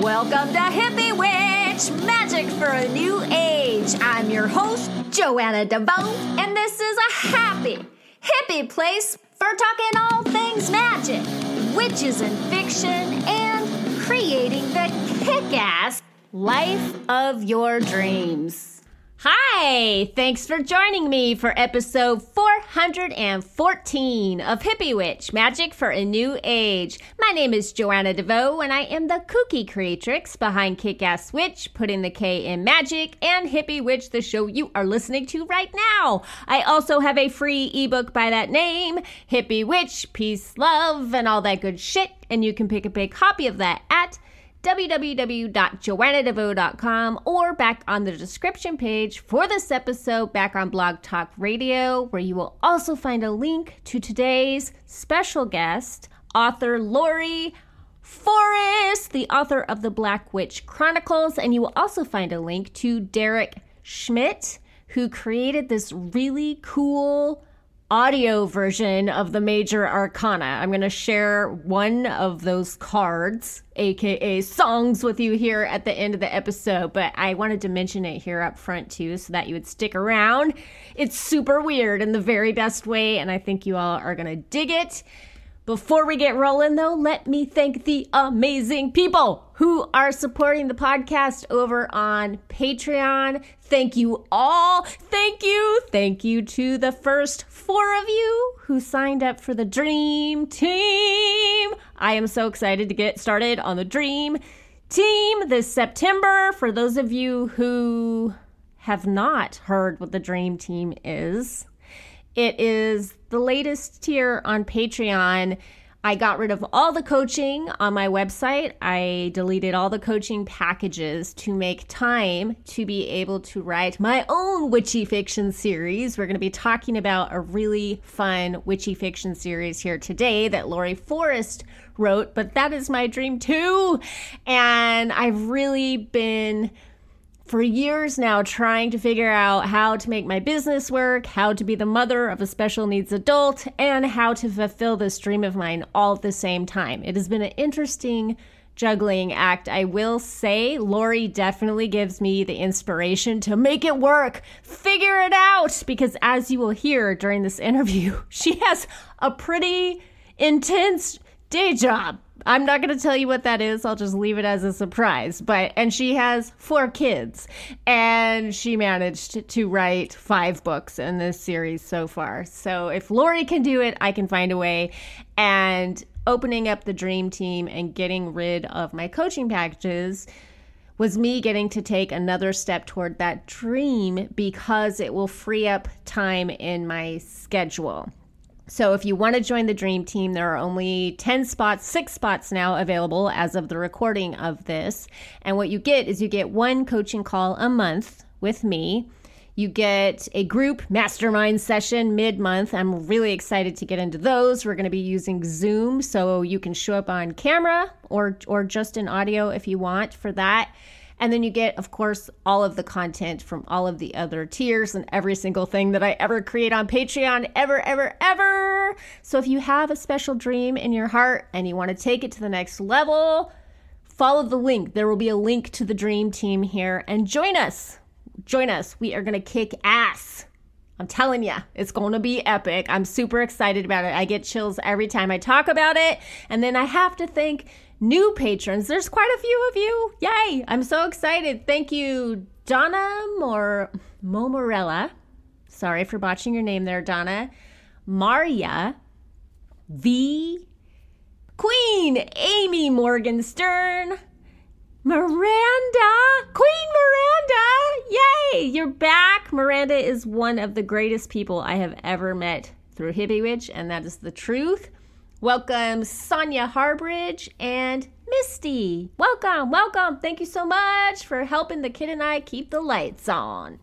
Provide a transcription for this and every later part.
Welcome to Hippie Witch Magic for a New Age. I'm your host, Joanna DeVoe, and this is a happy, hippie place for talking all things magic, witches and fiction, and creating the kick ass life of your dreams. Hi! Thanks for joining me for episode 414 of Hippie Witch Magic for a New Age. My name is Joanna DeVoe, and I am the kooky creatrix behind Kick Ass Witch, putting the K in magic, and Hippie Witch, the show you are listening to right now. I also have a free ebook by that name Hippie Witch, Peace, Love, and all that good shit, and you can pick up a copy of that at www.joannadevoe.com or back on the description page for this episode back on Blog Talk Radio, where you will also find a link to today's special guest, author Laurie Forest, the author of the Black Witch Chronicles. And you will also find a link to Derek Schmidt, who created this really cool audio version of the major arcana. I'm going to share one of those cards, aka songs, with you here at the end of the episode, but I wanted to mention it here up front too so that you would stick around. It's super weird in the very best way, and I think you all are going to dig it. Before we get rolling, though, let me thank the amazing people who are supporting the podcast over on Patreon. Thank you all. Thank you. Thank you to the first four of you who signed up for the Dream Team. I am so excited to get started on the Dream Team this September. For those of you who have not heard what the Dream Team is, it is the latest tier on Patreon. I got rid of all the coaching on my website. I deleted all the coaching packages to make time to be able to write my own witchy fiction series. We're going to be talking about a really fun witchy fiction series here today that Laurie Forest wrote, but that is my dream too. And I've really been for years now trying to figure out how to make my business work, how to be the mother of a special needs adult, and how to fulfill this dream of mine all at the same time. It has been an interesting juggling act. I will say, Laurie definitely gives me the inspiration to make it work, figure it out, because as you will hear during this interview, she has a pretty intense day job I'm not going to tell you what that is. I'll just leave it as a surprise. But, and she has four kids, and she managed to write five books in this series so far. So, if Laurie can do it, I can find a way. And opening up the dream team and getting rid of my coaching packages was me getting to take another step toward that dream because it will free up time in my schedule. So if you want to join the dream team, there are only 10 spots, six spots now available as of the recording of this. And what you get is you get one coaching call a month with me. You get a group mastermind session mid month. I'm really excited to get into those. We're going to be using Zoom so you can show up on camera or or just in audio if you want for that. And then you get, of course, all of the content from all of the other tiers and every single thing that I ever create on Patreon, ever, ever, ever. So if you have a special dream in your heart and you want to take it to the next level, follow the link. There will be a link to the dream team here and join us. Join us. We are going to kick ass. I'm telling you, it's going to be epic. I'm super excited about it. I get chills every time I talk about it. And then I have to thank new patrons. There's quite a few of you. Yay! I'm so excited. Thank you, Donna Mor- Momorella. Sorry for botching your name there, Donna. Maria V. Queen Amy Morgenstern. Miranda! Queen Miranda! Yay! You're back! Miranda is one of the greatest people I have ever met through Hippie Witch, and that is the truth. Welcome, Sonia Harbridge and Misty. Welcome, welcome. Thank you so much for helping the kid and I keep the lights on.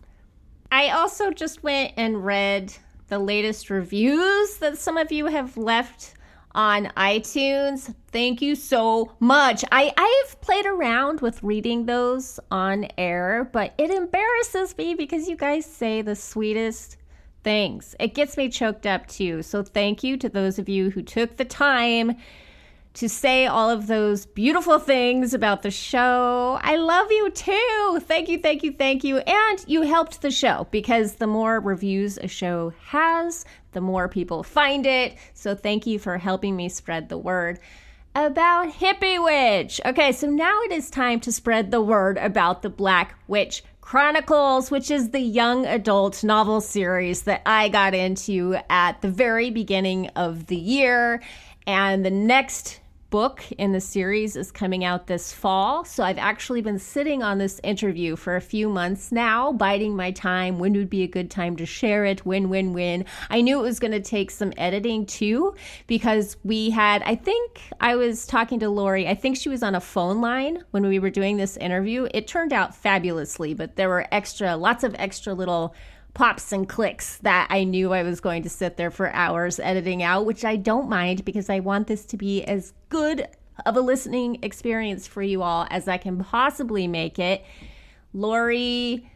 I also just went and read the latest reviews that some of you have left on iTunes. Thank you so much. I, I've played around with reading those on air, but it embarrasses me because you guys say the sweetest things. It gets me choked up too. So thank you to those of you who took the time to say all of those beautiful things about the show. I love you too. Thank you, thank you, thank you. And you helped the show because the more reviews a show has, the more people find it. So thank you for helping me spread the word about Hippie Witch. Okay, so now it is time to spread the word about the Black Witch Chronicles, which is the young adult novel series that I got into at the very beginning of the year. And the next book in the series is coming out this fall. So I've actually been sitting on this interview for a few months now, biding my time. When would be a good time to share it? Win, win, win. I knew it was going to take some editing too, because we had, I think I was talking to Laurie, I think she was on a phone line when we were doing this interview. It turned out fabulously, but there were extra, lots of extra little pops and clicks that I knew I was going to sit there for hours editing out, which I don't mind because I want this to be as good of a listening experience for you all as I can possibly make it. Laurie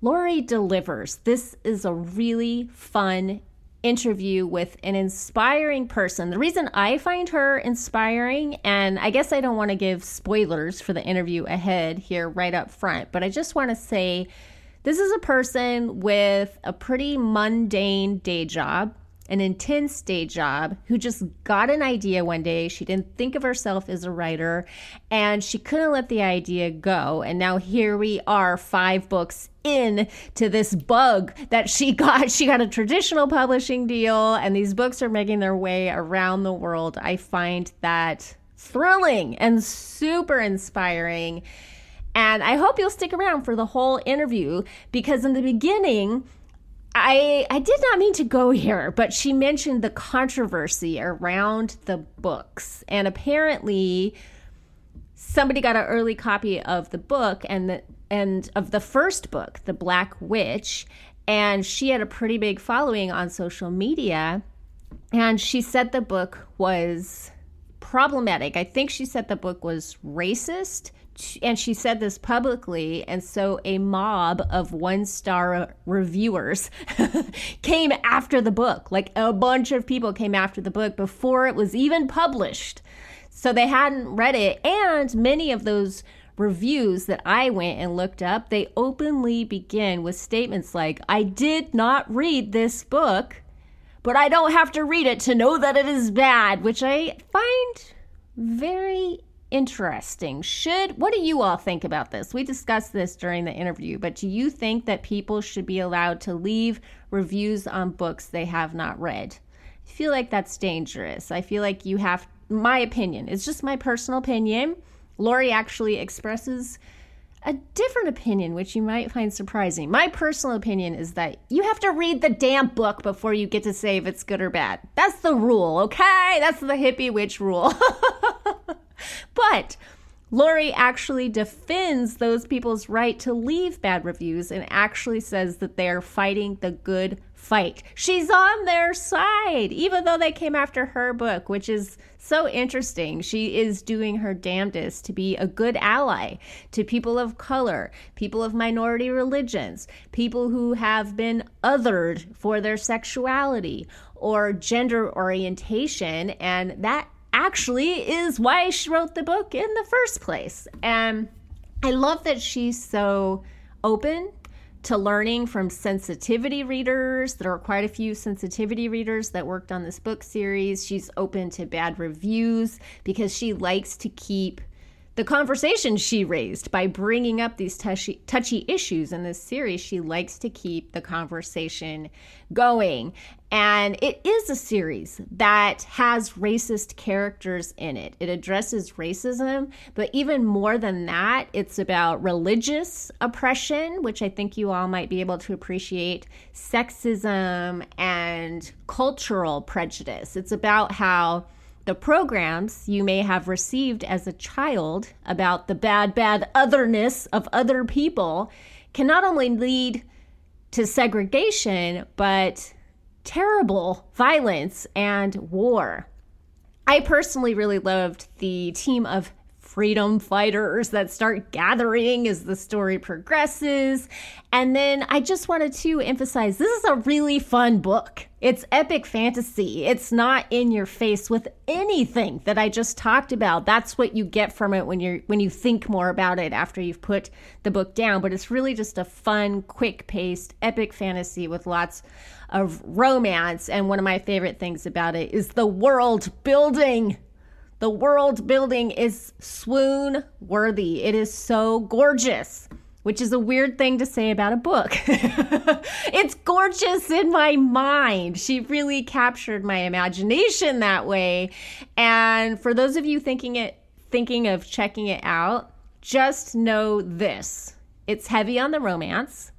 Laurie delivers. This is a really fun interview with an inspiring person. The reason I find her inspiring, and I guess I don't want to give spoilers for the interview ahead here right up front, but I just want to say this is a person with a pretty mundane day job, an intense day job, who just got an idea one day. She didn't think of herself as a writer and she couldn't let the idea go. And now here we are, five books in to this bug that she got. She got a traditional publishing deal, and these books are making their way around the world. I find that thrilling and super inspiring. And I hope you'll stick around for the whole interview because in the beginning, I I did not mean to go here, but she mentioned the controversy around the books. And apparently somebody got an early copy of the book and the and of the first book, The Black Witch, and she had a pretty big following on social media. And she said the book was problematic. I think she said the book was racist and she said this publicly and so a mob of one star reviewers came after the book. Like a bunch of people came after the book before it was even published. So they hadn't read it and many of those reviews that I went and looked up they openly begin with statements like I did not read this book but I don't have to read it to know that it is bad which I find very interesting. Should what do you all think about this? We discussed this during the interview, but do you think that people should be allowed to leave reviews on books they have not read? I feel like that's dangerous. I feel like you have my opinion. It's just my personal opinion. Laurie actually expresses a different opinion, which you might find surprising. My personal opinion is that you have to read the damn book before you get to say if it's good or bad. That's the rule, okay? That's the hippie witch rule. but Laurie actually defends those people's right to leave bad reviews and actually says that they are fighting the good fight. She's on their side, even though they came after her book, which is so interesting. She is doing her damnedest to be a good ally to people of color, people of minority religions, people who have been othered for their sexuality or gender orientation. And that actually is why she wrote the book in the first place. And I love that she's so open to learning from sensitivity readers. There are quite a few sensitivity readers that worked on this book series. She's open to bad reviews because she likes to keep the conversation she raised by bringing up these touchy, touchy issues in this series. She likes to keep the conversation going. And it is a series that has racist characters in it. It addresses racism, but even more than that, it's about religious oppression, which I think you all might be able to appreciate, sexism, and cultural prejudice. It's about how the programs you may have received as a child about the bad, bad otherness of other people can not only lead to segregation, but terrible violence and war. I personally really loved the team of freedom fighters that start gathering as the story progresses. And then I just wanted to emphasize this is a really fun book. It's epic fantasy. It's not in your face with anything that I just talked about. That's what you get from it when you're when you think more about it after you've put the book down, but it's really just a fun, quick-paced epic fantasy with lots of romance and one of my favorite things about it is the world building. The world building is swoon worthy. It is so gorgeous which is a weird thing to say about a book. it's gorgeous in my mind. She really captured my imagination that way. And for those of you thinking it thinking of checking it out, just know this. It's heavy on the romance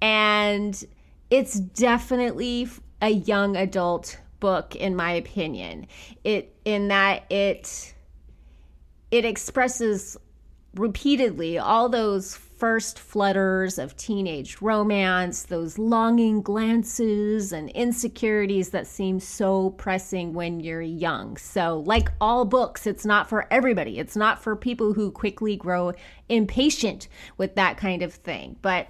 and it's definitely a young adult book in my opinion. It in that it it expresses repeatedly all those first flutters of teenage romance, those longing glances and insecurities that seem so pressing when you're young. So, like all books, it's not for everybody. It's not for people who quickly grow impatient with that kind of thing. But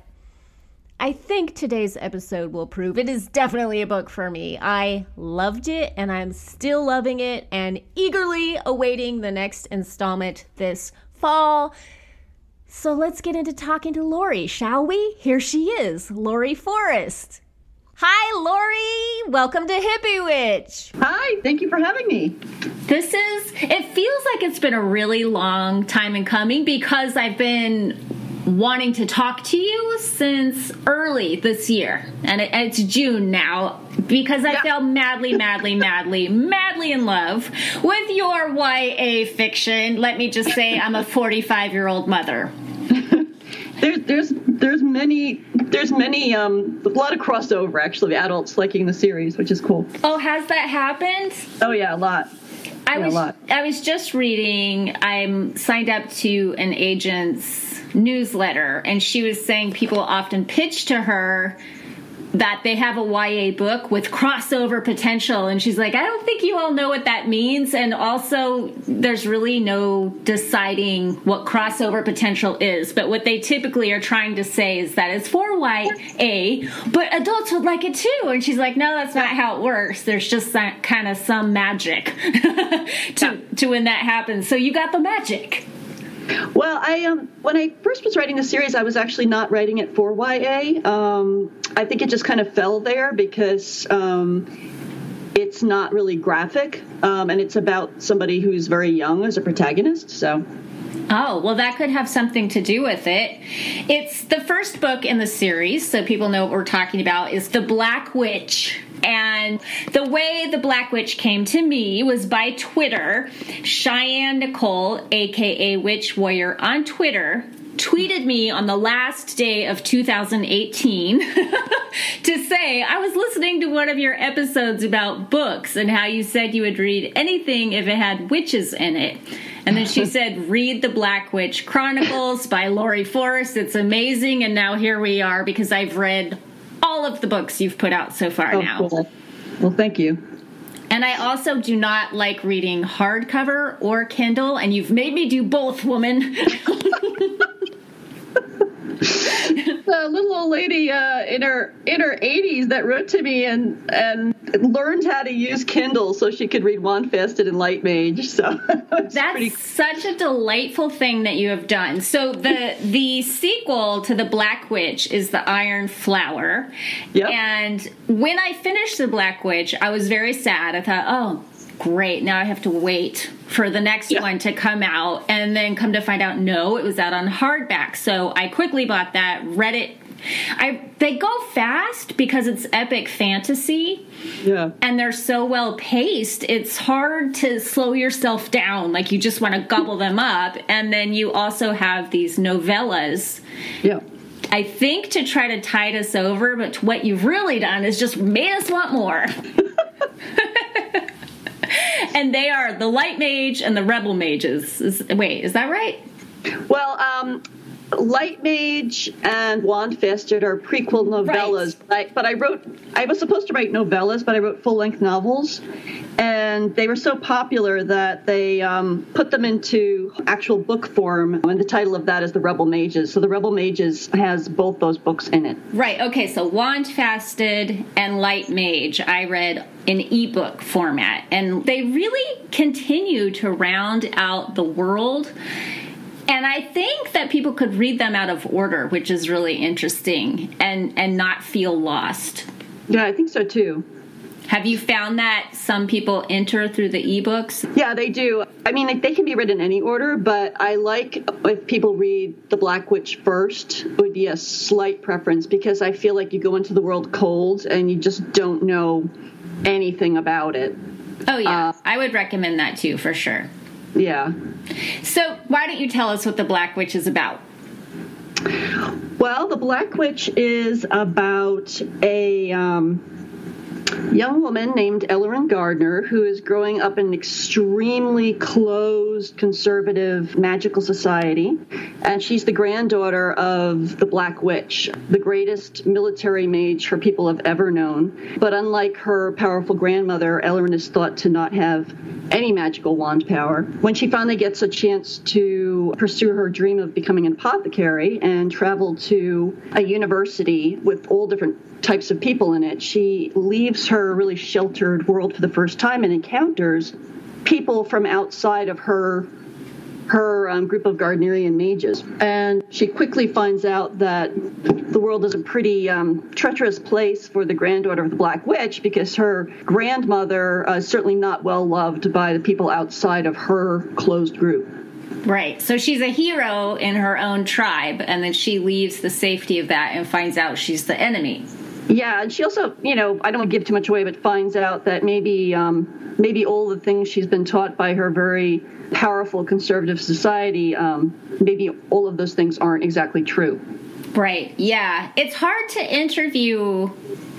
I think today's episode will prove it is definitely a book for me. I loved it and I'm still loving it and eagerly awaiting the next installment this fall. So let's get into talking to Laurie, shall we? Here she is, Laurie Forest. Hi, Laurie. Welcome to Hippie Witch. Hi, thank you for having me. This is, it feels like it's been a really long time in coming because I've been wanting to talk to you since early this year. And it, it's June now because I yeah. fell madly, madly, madly, madly in love with your YA fiction. Let me just say, I'm a 45 year old mother. There, there's there's many there's many um a lot of crossover actually adults liking the series which is cool oh has that happened oh yeah a lot I was I was just reading I'm signed up to an agent's newsletter and she was saying people often pitch to her that they have a YA book with crossover potential. And she's like, I don't think you all know what that means. And also, there's really no deciding what crossover potential is. But what they typically are trying to say is that it's for YA, but adults would like it too. And she's like, no, that's not how it works. There's just kind of some magic to, to when that happens. So you got the magic. Well, I um, when I first was writing the series, I was actually not writing it for YA. Um, I think it just kind of fell there because um, it's not really graphic, um, and it's about somebody who's very young as a protagonist. So. Oh, well, that could have something to do with it. It's the first book in the series, so people know what we're talking about, is The Black Witch and the way the Black Witch came to me was by Twitter. Cheyenne Nicole, aka Witch Warrior, on Twitter tweeted me on the last day of 2018 to say, I was listening to one of your episodes about books and how you said you would read anything if it had witches in it. And then she said, Read The Black Witch Chronicles by Laurie Forest. It's amazing. And now here we are because I've read all of the books you've put out so far oh, now. Cool. Well, thank you. And I also do not like reading hardcover or Kindle, and you've made me do both, woman. a little old lady uh, in her in her 80s that wrote to me and and learned how to use Kindle so she could read Wandfasted and Light Mage. So that's pretty... such a delightful thing that you have done. So the the sequel to the Black Witch is the Iron Flower. Yep. And when I finished the Black Witch, I was very sad. I thought, oh, great. Now I have to wait for the next yeah. one to come out. And then come to find out, no, it was out on hardback. So I quickly bought that, read it. I they go fast because it's epic fantasy. Yeah. And they're so well paced. It's hard to slow yourself down. Like you just want to gobble them up. And then you also have these novellas. Yeah. I think to try to tide us over, but what you've really done is just made us want more. and they are the light mage and the rebel mages. Is, wait, is that right? Well, um, Light Mage and Wandfasted are prequel novellas, right. I, but I wrote, I was supposed to write novellas, but I wrote full length novels. And they were so popular that they um, put them into actual book form. And the title of that is The Rebel Mages. So The Rebel Mages has both those books in it. Right. Okay. So Wandfasted and Light Mage, I read in ebook format. And they really continue to round out the world and I think that people could read them out of order, which is really interesting and and not feel lost. Yeah, I think so too. Have you found that some people enter through the ebooks? Yeah, they do. I mean, they can be read in any order, but I like if people read The Black Witch first, would be a slight preference because I feel like you go into the world cold and you just don't know anything about it. Oh, yeah. Uh, I would recommend that too, for sure. Yeah. So, why don't you tell us what the Black Witch is about? Well, the Black Witch is about a um, young woman named Elloren Gardner who is growing up in an extremely closed, conservative, magical society. And she's the granddaughter of the Black Witch, the greatest military mage her people have ever known. But unlike her powerful grandmother, Elloren is thought to not have any magical wand power. When she finally gets a chance to pursue her dream of becoming an apothecary and travel to a university with all different types of people in it, she leaves her really sheltered world for the first time and encounters people from outside of her her um, group of Gardnerian mages. And she quickly finds out that the world is a pretty um, treacherous place for the granddaughter of the Black Witch because her grandmother uh, is certainly not well loved by the people outside of her closed group. Right. So she's a hero in her own tribe, and then she leaves the safety of that and finds out she's the enemy. Yeah, and she also, you know, I don't give too much away, but finds out that maybe, um, maybe all the things she's been taught by her very powerful conservative society, um, maybe all of those things aren't exactly true. Right. Yeah. It's hard to interview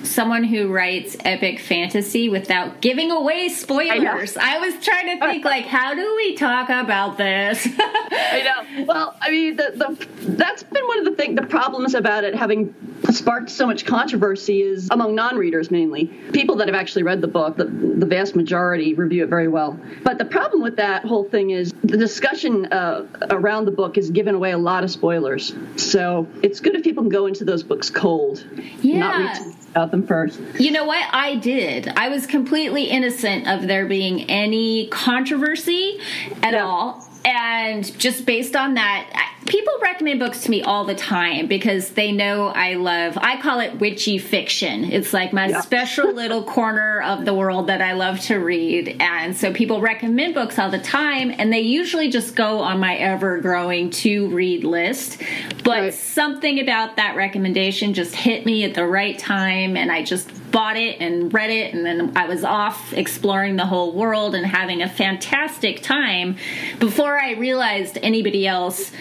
someone who writes epic fantasy without giving away spoilers. I, I, was trying to think like how do we talk about this? I know. Well, I mean the, the that's been one of the thing the problems about it having sparked so much controversy is among non-readers mainly. People that have actually read the book, the, the vast majority review it very well. But the problem with that whole thing is the discussion uh, around the book has given away a lot of spoilers. So it's good if people can go into those books cold. Yeah. About them first. You know what? I did. I was completely innocent of there being any controversy at yeah. all and just based on that people recommend books to me all the time because they know i love i call it witchy fiction it's like my yeah. special little corner of the world that i love to read and so people recommend books all the time and they usually just go on my ever growing to read list but right. something about that recommendation just hit me at the right time and i just bought it and read it and then i was off exploring the whole world and having a fantastic time before i realized anybody else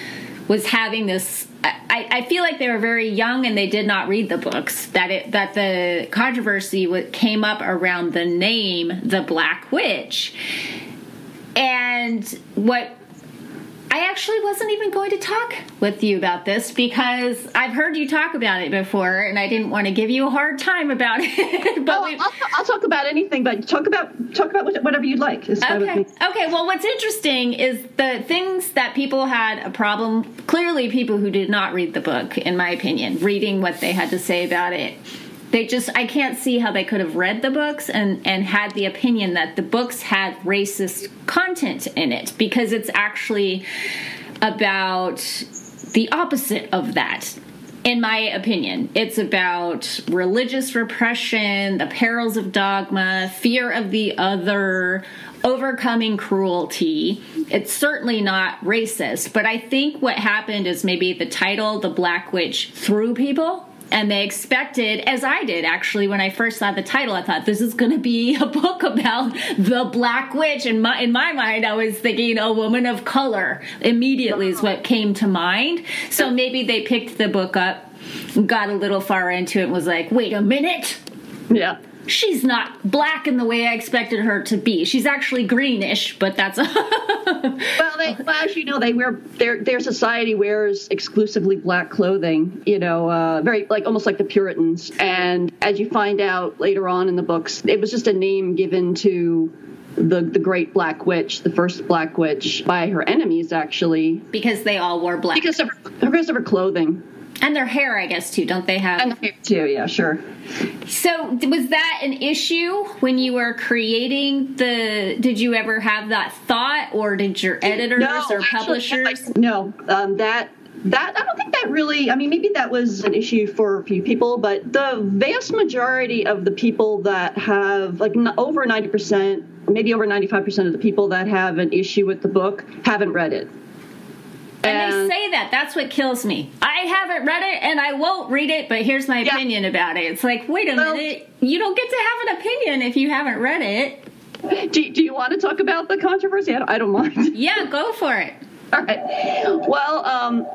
was having this I, I, feel like they were very young and they did not read the books that it that the controversy came up around the name the black witch. And what I actually wasn't even going to talk with you about this because I've heard you talk about it before, and I didn't want to give you a hard time about it. but oh, I'll, I'll, talk about anything, but talk about talk about whatever you'd like. Okay. Okay. Well, what's interesting is the things that people had a problem. Clearly, people who did not read the book, in my opinion, reading what they had to say about it they just i can't see how they could have read the books and and had the opinion that the books had racist content in it because it's actually about the opposite of that in my opinion it's about religious repression the perils of dogma fear of the other overcoming cruelty. It's certainly not racist, but I think what happened is maybe the title, The Black Witch, threw people and they expected, as I did actually, when I first saw the title, I thought this is going to be a book about the Black Witch. And my, in my mind, I was thinking a woman of color immediately is what came to mind. So maybe they picked the book up, got a little far into it, was like, wait a minute. Yeah. She's not black in the way I expected her to be. She's actually greenish, but that's a well, they, well, as you know, they wear their their society wears exclusively black clothing. You know, uh, very like almost like the Puritans. And as you find out later on in the books, it was just a name given to the the great black witch, the first black witch, by her enemies actually, because they all wore black because of her, because of her clothing. And their hair, I guess, too. Don't they have? And the hair, too, yeah, sure. So, was that an issue when you were creating the. Did you ever have that thought, or did your editors no, or actually, publishers? No, um, that that I don't think that really. I mean, maybe that was an issue for a few people, but the vast majority of the people that have like over ninety percent, maybe over ninety five percent of the people that have an issue with the book haven't read it. And, and, they say that. That's what kills me. I haven't read it and I won't read it, but here's my yeah. opinion about it. It's like, wait a well, minute. You don't get to have an opinion if you haven't read it. Do, do you want to talk about the controversy? I don't, I don't mind. Yeah, go for it. All right. Well, um,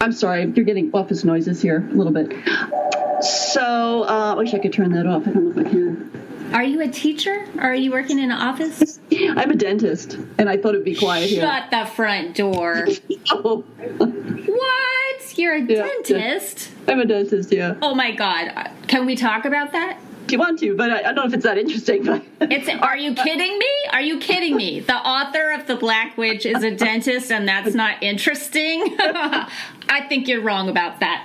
I'm sorry, you're getting office noises here a little bit. So, uh, I wish I could turn that off. I don't know if I can. Are you a teacher? Are you working in an office? I'm a dentist, and I thought it'd be quiet here. Shut the front door. oh. What? You're a yeah, dentist? Yeah. I'm a dentist, yeah. Oh my god. Can we talk about that? Do you want to, but I, I, don't know if it's that interesting. But it's. Are you kidding me? Are you kidding me? The author of the Black Witch is a dentist, and that's not interesting. I think you're wrong about that.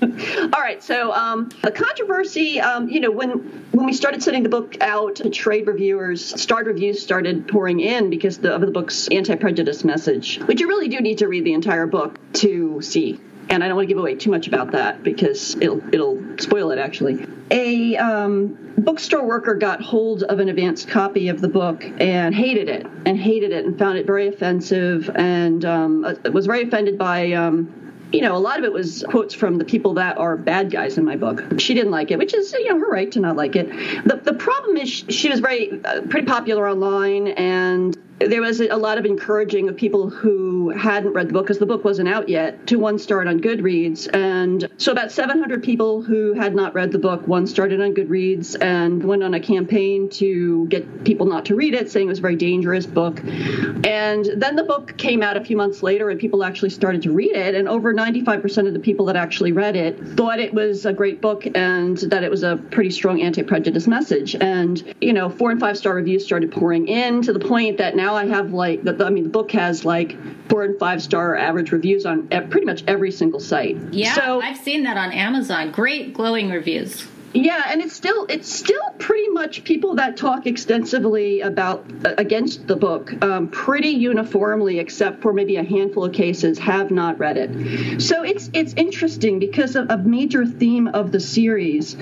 All right. So um, the controversy, um, you know, when when we started sending the book out to trade reviewers, starred reviews started pouring in because the, of the book's anti-prejudice message, which you really do need to read the entire book to see and I don't want to give away too much about that because it'll it'll spoil it actually. A um, bookstore worker got hold of an advanced copy of the book and hated it and hated it and found it very offensive and um, uh, was very offended by. Um, you know, a lot of it was quotes from the people that are bad guys in my book. She didn't like it, which is, you know, her right to not like it. The, the problem is she, she was very, uh, pretty popular online and there was a lot of encouraging of people who hadn't read the book because the book wasn't out yet to one start on Goodreads. And so about 700 people who had not read the book one started on Goodreads and went on a campaign to get people not to read it, saying it was a very dangerous book. And then the book came out a few months later and people actually started to read it. And over 95% of the people that actually read it thought it was a great book and that it was a pretty strong anti prejudice message. And, you know, four and five star reviews started pouring in to the point that now now I have like the, I mean the book has like four and five star average reviews on pretty much every single site. Yeah, so, I've seen that on Amazon. Great glowing reviews. Yeah, and it's still it's still pretty much people that talk extensively about against the book, um, pretty uniformly, except for maybe a handful of cases, have not read it. So it's it's interesting because a major theme of the series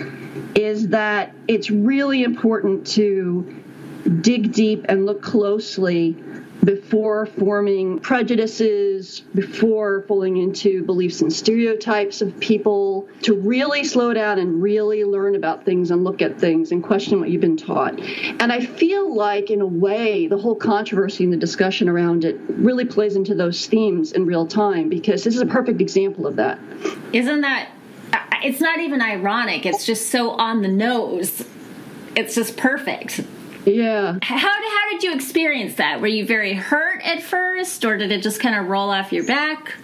is that it's really important to dig deep and look closely before forming prejudices, before falling into beliefs and stereotypes of people, to really slow down and really learn about things and look at things and question what you've been taught. And I feel like, in a way, the whole controversy and the discussion around it really plays into those themes in real time because this is a perfect example of that. Isn't that? It's not even ironic, it's just so on the nose. It's just perfect. Yeah. How, how did you experience that? Were you very hurt at first, or did it just kind of roll off your back?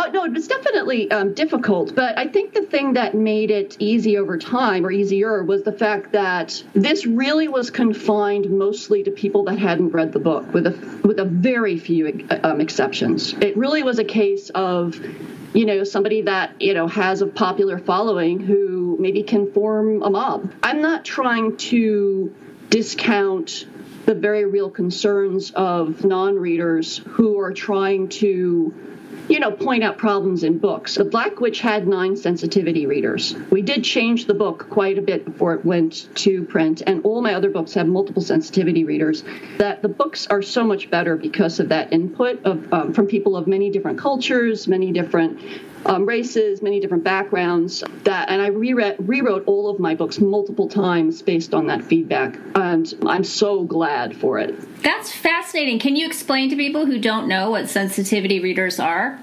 Oh, no, it was definitely um, difficult, but I think the thing that made it easy over time or easier was the fact that this really was confined mostly to people that hadn't read the book, with a with a very few um, exceptions. It really was a case of you know somebody that you know has a popular following who maybe can form a mob. I'm not trying to discount the very real concerns of non-readers who are trying to you know, point out problems in books. The Black Witch had nine sensitivity readers. We did change the book quite a bit before it went to print, and all my other books have multiple sensitivity readers. That the books are so much better because of that input of um, from people of many different cultures, many different um, races, many different backgrounds. That and I rewrote, rewrote all of my books multiple times based on that feedback, and I'm so glad for it. That's fascinating. Can you explain to people who don't know what sensitivity readers are?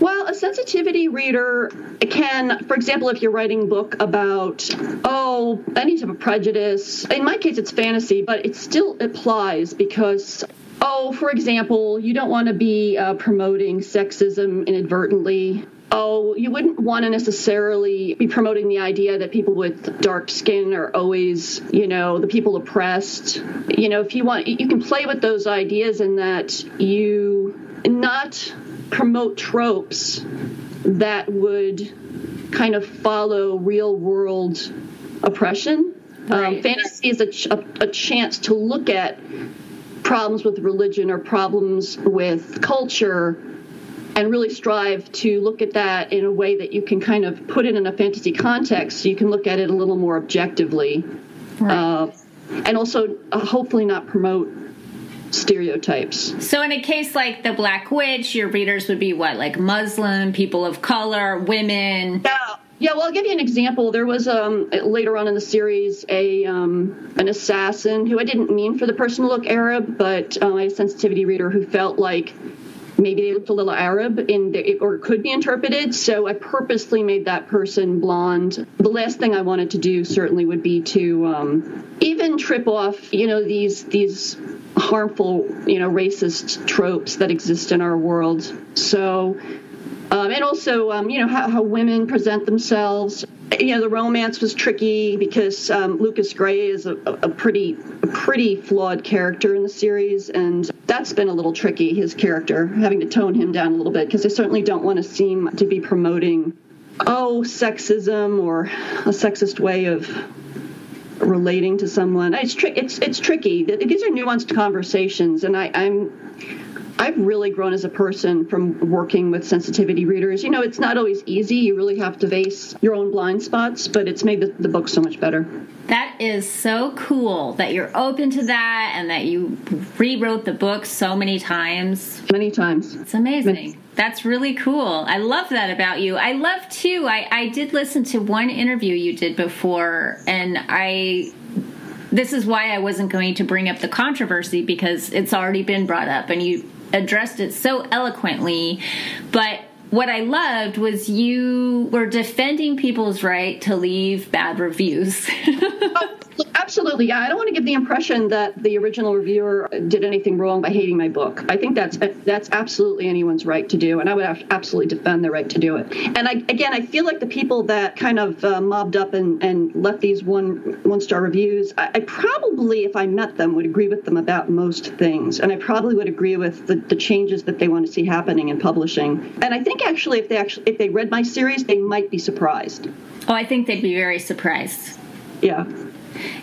Well, a sensitivity reader can, for example, if you're writing a book about, oh, any type of prejudice, in my case it's fantasy, but it still applies because oh, for example, you don't want to be uh, promoting sexism inadvertently. Oh, you wouldn't want to necessarily be promoting the idea that people with dark skin are always, you know, the people oppressed. You know, if you want, you can play with those ideas in that you not promote tropes that would kind of follow real world oppression. Um, right. Um, fantasy is a, ch- a, a chance to look at problems with religion or problems with culture and really strive to look at that in a way that you can kind of put it in a fantasy context so you can look at it a little more objectively right. uh, and also uh, hopefully not promote stereotypes. So, in a case like The Black Witch, your readers would be what, like Muslim, people of color, women? Yeah. Yeah, well, I'll give you an example. There was um, later on in the series a um, an assassin who I didn't mean for the person to look Arab, but um, a sensitivity reader who felt like maybe they looked a little Arab in the, or could be interpreted. So I purposely made that person blonde. The last thing I wanted to do certainly would be to um, even trip off, you know, these these harmful, you know, racist tropes that exist in our world. So um, and also, um, you know, how, how, women present themselves. You know, the romance was tricky because um, Lucas Grey is a, a, pretty, a pretty flawed character in the series, and that's been a little tricky. His character, having to tone him down a little bit because I certainly don't want to seem to be promoting, oh, sexism or a sexist way of relating to someone. It's tri- it's it's tricky. These are nuanced conversations, and I, I'm I've really grown as a person from working with sensitivity readers. You know, it's not always easy. You really have to face your own blind spots, but it's made the, the book so much better. That is so cool that you're open to that and that you rewrote the book so many times. Many times. It's amazing. Many. That's really cool. I love that about you. I love too. I, I did listen to one interview you did before, and I this is why I wasn't going to bring up the controversy because it's already been brought up and you addressed it so eloquently. But what I loved was you were defending people's right to leave bad reviews. oh, absolutely. Yeah, I don't want to give the impression that the original reviewer did anything wrong by hating my book. I think that's that's absolutely anyone's right to do, and I would absolutely defend their right to do it. And I, again, I feel like the people that kind of uh, mobbed up and, and left these one one star reviews, I, I, probably, if I met them, would agree with them about most things, and I probably would agree with the, the changes that they want to see happening in publishing. And I think actually, if they actually if they read my series, they might be surprised. Oh, I think they'd be very surprised. Yeah.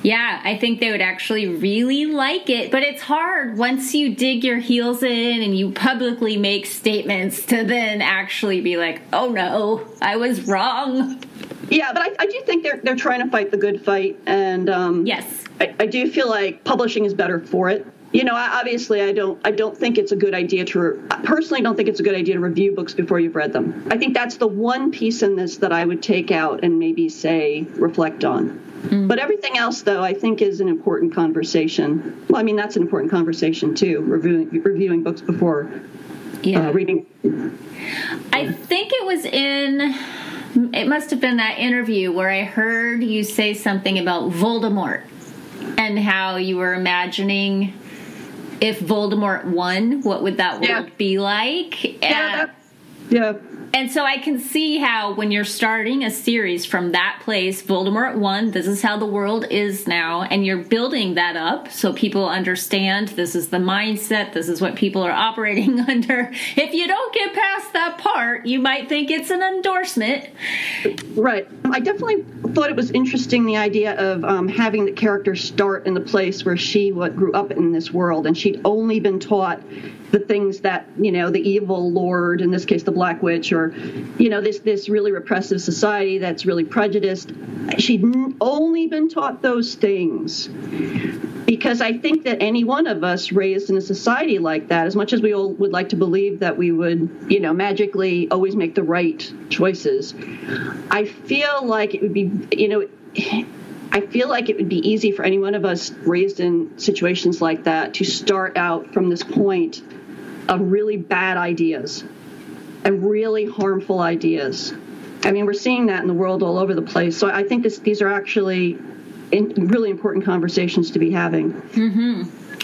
Yeah, I think they would actually really like it. But it's hard once you dig your heels in and you publicly make statements to then actually be like, oh no, I was wrong. Yeah, but I, I do think they're they're trying to fight the good fight, and um, yes, I, I do feel like publishing is better for it you know obviously i don't i don't think it's a good idea to I personally don't think it's a good idea to review books before you've read them i think that's the one piece in this that i would take out and maybe say reflect on Mm. But everything else, though, I think is an important conversation. Well, I mean, that's an important conversation too, reviewing reviewing books before yeah. uh, reading. I think it was in. It must have been that interview where I heard you say something about Voldemort and how you were imagining if Voldemort won, what would that world yeah. be like? Yeah, yeah. And so I can see how when you're starting a series from that place, Voldemort won, this is how the world is now, and you're building that up so people understand this is the mindset, this is what people are operating under. If you don't get past that part, you might think it's an endorsement. Right. I definitely thought it was interesting the idea of um, having the character start in the place where she what, grew up in this world, and she'd only been taught the things that you know the evil lord in this case the black witch or you know this this really repressive society that's really prejudiced. She'd only been taught those things. Because i think that any one of us raised in a society like that as much as we all would like to believe that we would you know magically always make the right choices i feel like it would be you know I feel like it would be easy for any one of us raised in situations like that to start out from this point of really bad ideas and really harmful ideas. I mean, we're seeing that in the world all over the place. So I think this, these are actually in, really important conversations to be having. Mm-hmm.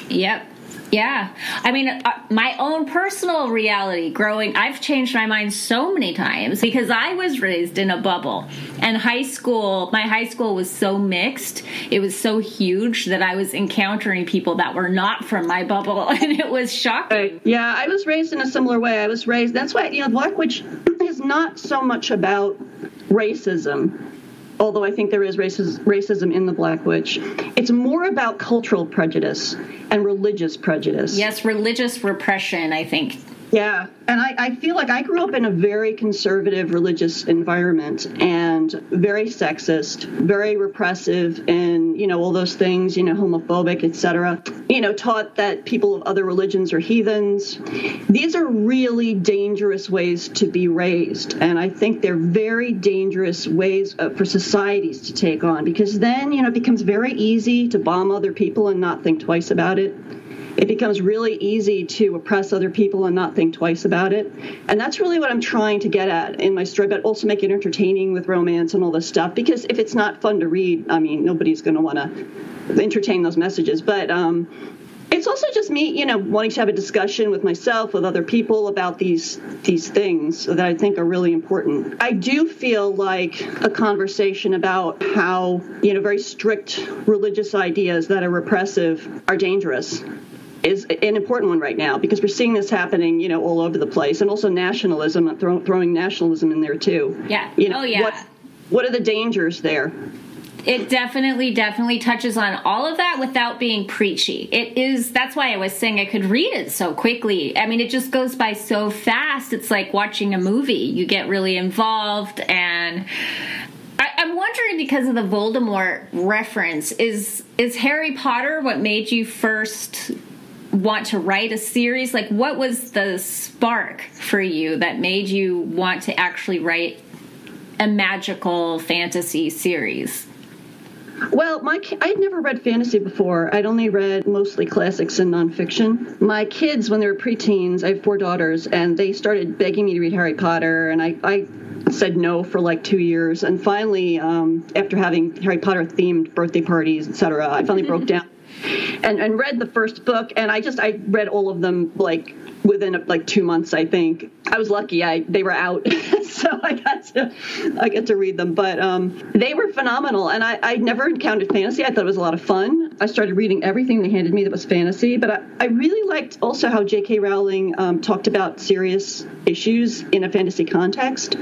Yep. Yeah. I mean, uh, my own personal reality growing, I've changed my mind so many times because I was raised in a bubble. And high school, my high school was so mixed. It was so huge that I was encountering people that were not from my bubble. And it was shocking. Yeah, I was raised in a similar way. I was raised, that's why, you know, Black Witch is not so much about racism although I think there is racism in the Black Witch, it's more about cultural prejudice and religious prejudice. Yes, religious repression, I think. Yeah, and I, I, feel like I grew up in a very conservative religious environment and very sexist, very repressive, and you know all those things, you know, homophobic, etc. You know, taught that people of other religions are heathens. These are really dangerous ways to be raised, and I think they're very dangerous ways uh, for societies to take on because then you know it becomes very easy to bomb other people and not think twice about it it becomes really easy to oppress other people and not think twice about it. And that's really what I'm trying to get at in my story, but also make it entertaining with romance and all this stuff. Because if it's not fun to read, I mean, nobody's going to want to entertain those messages. But um, it's also just me, you know, wanting to have a discussion with myself, with other people about these these things that I think are really important. I do feel like a conversation about how, you know, very strict religious ideas that are repressive are dangerous is an important one right now because we're seeing this happening, you know, all over the place, and also nationalism, throw, throwing nationalism in there too. Yeah. You know, oh yeah. What, what are the dangers there? It definitely, definitely touches on all of that without being preachy. It is, that's why I was saying I could read it so quickly. I mean, it just goes by so fast. It's like watching a movie. You get really involved and I, am wondering because of the Voldemort reference, is is Harry Potter what made you first want to write a series? Like, what was the spark for you that made you want to actually write a magical fantasy series? Well, my I had never read fantasy before. I'd only read mostly classics and nonfiction. My kids, when they were preteens, I have four daughters, and they started begging me to read Harry Potter, and I, I said no for like two years. And finally, um, after having Harry Potter themed birthday parties, etc., I finally broke down and, and read the first book. And I just, I read all of them like within like two months, I think. I was lucky. I they were out, so I got to I get to read them. But um, they were phenomenal, and I I never encountered fantasy. I thought it was a lot of fun. I started reading everything they handed me that was fantasy. But I, I really liked also how J.K. Rowling um, talked about serious issues in a fantasy context.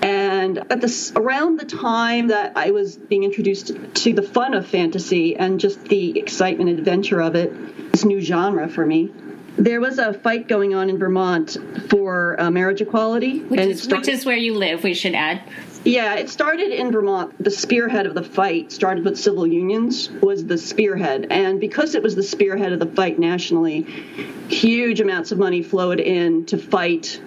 And at this around the time that I was being introduced to the fun of fantasy and just the excitement and adventure of it, this new genre for me, there was a fight going on in Vermont for uh, marriage equality, which is, started, which is where you live. We should add. Yeah, it started in Vermont. The spearhead of the fight started with civil unions was the spearhead, and because it was the spearhead of the fight nationally, huge amounts of money flowed in to fight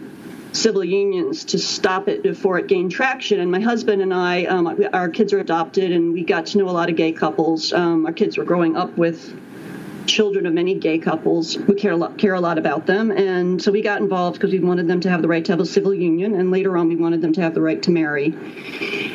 civil unions to stop it before it gained traction. And my husband and I, um, our kids are adopted, and we got to know a lot of gay couples. Um, our kids were growing up with children of many gay couples. We care a lot, care a lot about them, and so we got involved because we wanted them to have the right to have a civil union, and later on we wanted them to have the right to marry.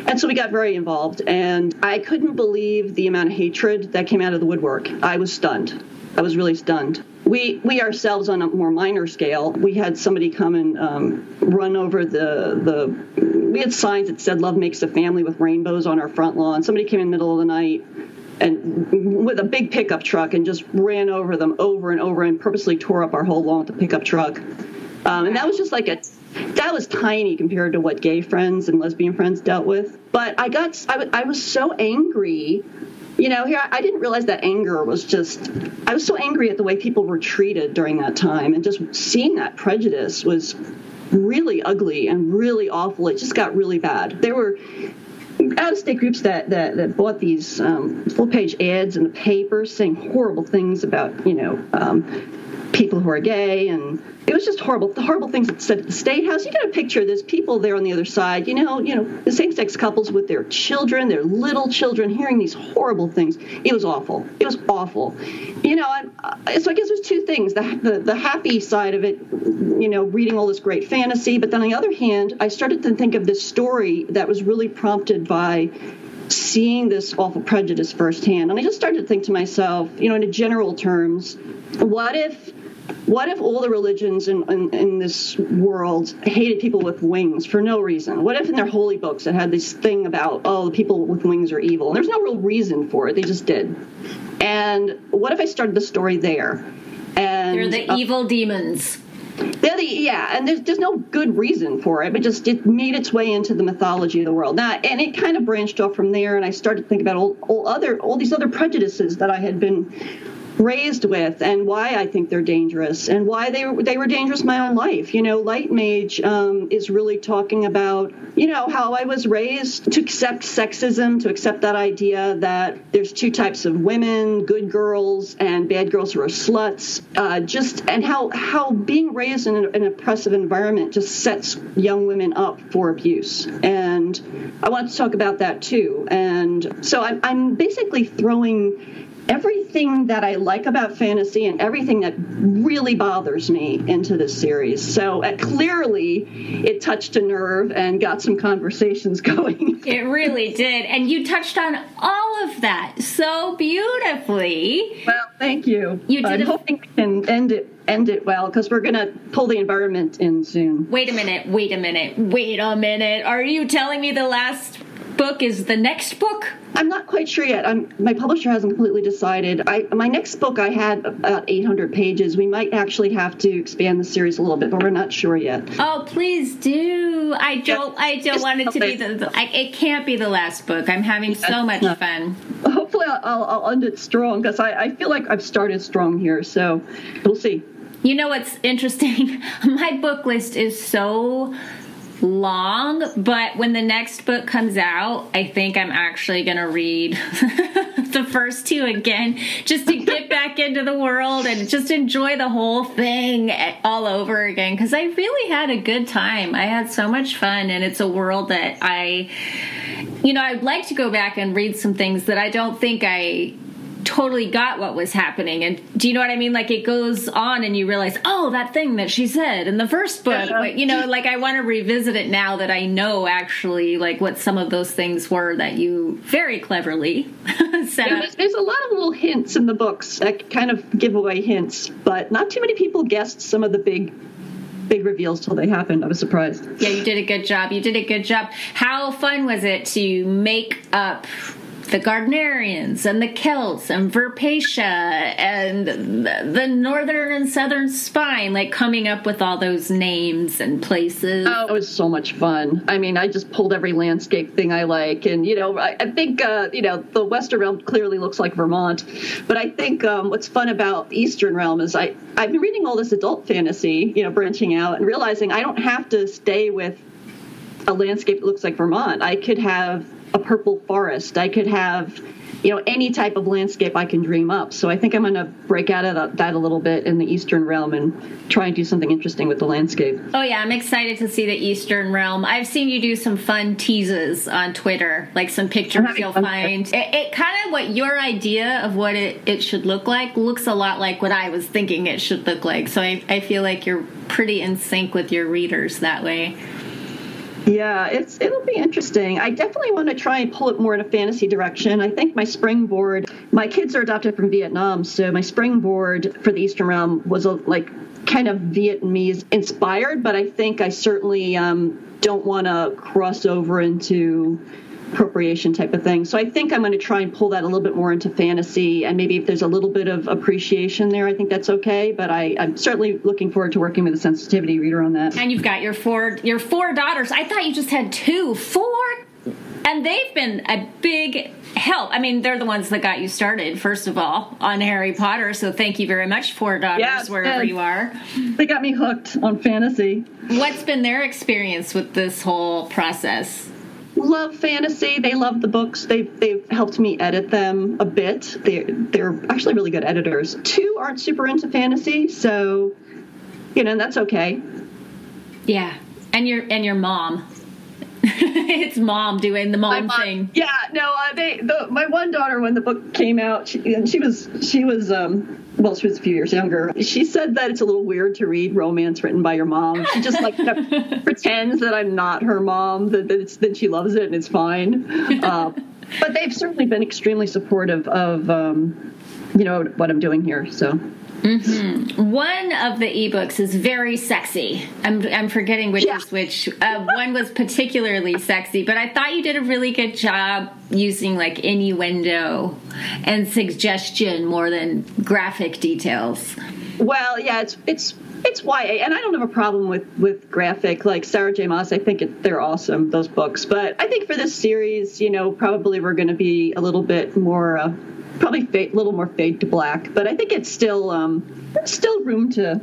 And so we got very involved, and I couldn't believe the amount of hatred that came out of the woodwork. I was stunned. I was really stunned. We we ourselves on a more minor scale, we had somebody come and um, run over the the. We had signs that said "Love makes a family" with rainbows on our front lawn. Somebody came in the middle of the night and with a big pickup truck and just ran over them over and over and purposely tore up our whole lawn with the pickup truck. Um, and that was just like a that was tiny compared to what gay friends and lesbian friends dealt with. But I got I, w- I was so angry. You know, here I didn't realize that anger was just I was so angry at the way people were treated during that time and just seeing that prejudice was really ugly and really awful. It just got really bad. There were out of state groups that, that, that bought these um, full page ads in the paper saying horrible things about, you know, um, people who are gay and it was just horrible the horrible things that said at the state house. You got a picture there's people there on the other side you know you know the same-sex couples with their children their little children hearing these horrible things. It was awful. It was awful. You know and, uh, so i guess there's two things. The, the the happy side of it you know reading all this great fantasy but then on the other hand i started to think of this story that was really prompted by seeing this awful prejudice firsthand. And I just started to think to myself, you know, in general terms, what if what if all the religions in, in, in, this world hated people with wings for no reason? What if in their holy books it had this thing about, oh, the people with wings are evil? And there's no real reason for it, they just did. And what if I started the story there? And They're the uh, evil demons. They're The, yeah, and there's, there's no good reason for it, but just it made its way into the mythology of the world. Now, and it kind of branched off from there, and I started to think about all, all other all these other prejudices that I had been raised with and why I think they're dangerous and why they were, they were dangerous my own life. You know, Light Mage um, is really talking about, you know, how I was raised to accept sexism, to accept that idea that there's two types of women, good girls and bad girls who are sluts, uh, just, and how, how being raised in an, an oppressive environment just sets young women up for abuse. And I want to talk about that too. And so I'm, I'm basically throwing everything that I like about fantasy and everything that really bothers me into this series. So uh, clearly, it touched a nerve and got some conversations going. it really did. And you touched on all of that so beautifully. Well, thank you. You did. I'm a- hoping we can end it end it well because we're going to pull the environment in soon. Wait a minute. Wait a minute. Wait a minute. Are you telling me the last book is the next book? I'm not quite sure yet. I'm, my publisher hasn't completely decided. I, my next book, I had about 800 pages. We might actually have to expand the series a little bit, but we're not sure yet. Oh, please do! I don't. I don't want it to be the. the I, it can't be the last book. I'm having so much fun. Hopefully, I'll, I'll end it strong because I, I feel like I've started strong here. So we'll see. You know what's interesting? My book list is so long, but when the next book comes out, I think I'm actually going to read the first two again just to get back into the world and just enjoy the whole thing all over again because I really had a good time. I had so much fun, and it's a world that I, you know, I'd like to go back and read some things that I don't think I totally got what was happening. And do you know what I mean? Like it goes on and you realize, oh, that thing that she said in the first book. Uh-huh. Yeah. You know, like I want to revisit it now that I know actually like what some of those things were that you very cleverly yeah, there's, there's, a lot of little hints in the books that kind of give away hints, but not too many people guessed some of the big big reveals till they happened. I was surprised. Yeah, you did a good job. You did a good job. How fun was it to make up the Gardnerians and the Kelts and Verpacia and the northern and southern spine, like coming up with all those names and places. Oh, it was so much fun. I mean, I just pulled every landscape thing I like, and you know, I, I think uh, you know the Western Realm clearly looks like Vermont, but I think um, what's fun about Eastern Realm is I I've been reading all this adult fantasy, you know, branching out and realizing I don't have to stay with a landscape that looks like Vermont. I could have a purple forest. I could have, you know, any type of landscape I can dream up. So I think I'm going to break out of that a little bit in the Eastern realm and try and do something interesting with the landscape. Oh yeah, I'm excited to see the Eastern realm. I've seen you do some fun teases on Twitter, like some pictures you'll find. It, it, kind of what your idea of what it, it should look like looks a lot like what I was thinking it should look like. So I, I feel like you're pretty in sync with your readers that way. Yeah, it's it'll be interesting. I definitely want to try and pull it more in a fantasy direction. I think my springboard, my kids are adopted from Vietnam, so my springboard for the Eastern Realm was a, like kind of Vietnamese inspired, but I think I certainly um, don't want to cross over into appropriation type of thing. So I think I'm going to try and pull that a little bit more into fantasy, and maybe if there's a little bit of appreciation there, I think that's okay. But I, am certainly looking forward to working with a sensitivity reader on that. And you've got your four your four daughters. I thought you just had two, four, and they've been a big help. I mean, they're the ones that got you started, first of all, on Harry Potter. So thank you very much, Four Daughters, yes, wherever you are. They got me hooked on fantasy. What's been their experience with this whole process? Love fantasy. They love the books. They've they've helped me edit them a bit. They're they're actually really good editors. Two aren't super into fantasy, so you know that's okay. Yeah, and your and your mom. it's mom doing the mom, mom thing. Yeah, no, uh, they the, my one daughter when the book came out, she, and she was she was um well she was a few years younger. She said that it's a little weird to read romance written by your mom. She just like pretends that I'm not her mom. That that, it's, that she loves it and it's fine. Uh, but they've certainly been extremely supportive of um, you know what I'm doing here. So. Mm-hmm. One of the ebooks is very sexy. I'm, I'm forgetting which yeah. is which. Uh, one was particularly sexy, but I thought you did a really good job using like innuendo and suggestion more than graphic details. Well, yeah, it's it's it's YA, and I don't have a problem with with graphic like Sarah J. Maas. I think it, they're awesome those books, but I think for this series, you know, probably we're going to be a little bit more. Uh, probably a little more fade to black, but I think it's still um, still room to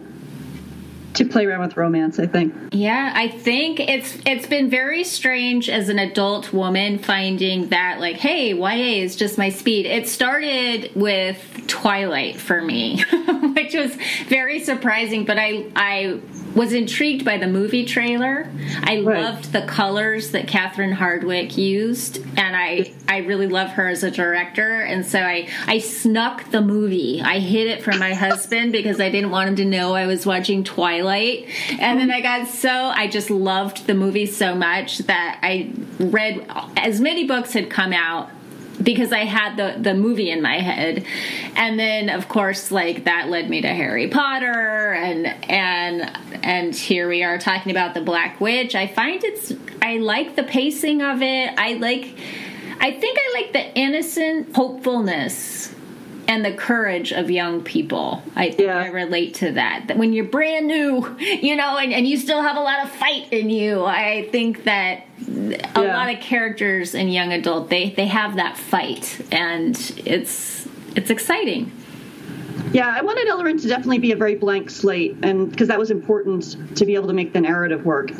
to play around with romance i think yeah i think it's it's been very strange as an adult woman finding that like hey ya is just my speed it started with twilight for me which was very surprising but i i was intrigued by the movie trailer. I right. loved the colors that Catherine Hardwicke used, and I I really love her as a director. And so I I snuck the movie. I hid it from my husband because I didn't want him to know I was watching Twilight. And then I got so I just loved the movie so much that I read as many books had come out because I had the the movie in my head, and then of course like that led me to Harry Potter, and and and here we are talking about the Black Witch. I find it's I like the pacing of it. I like I think I like the innocent hopefulness and the courage of young people. I think yeah. I relate to that. That when you're brand new, you know, and, and you still have a lot of fight in you, I think that a yeah. lot of characters in young adult they they have that fight, and it's it's exciting. Yeah, I wanted Elloren to definitely be a very blank slate, and because that was important to be able to make the narrative work.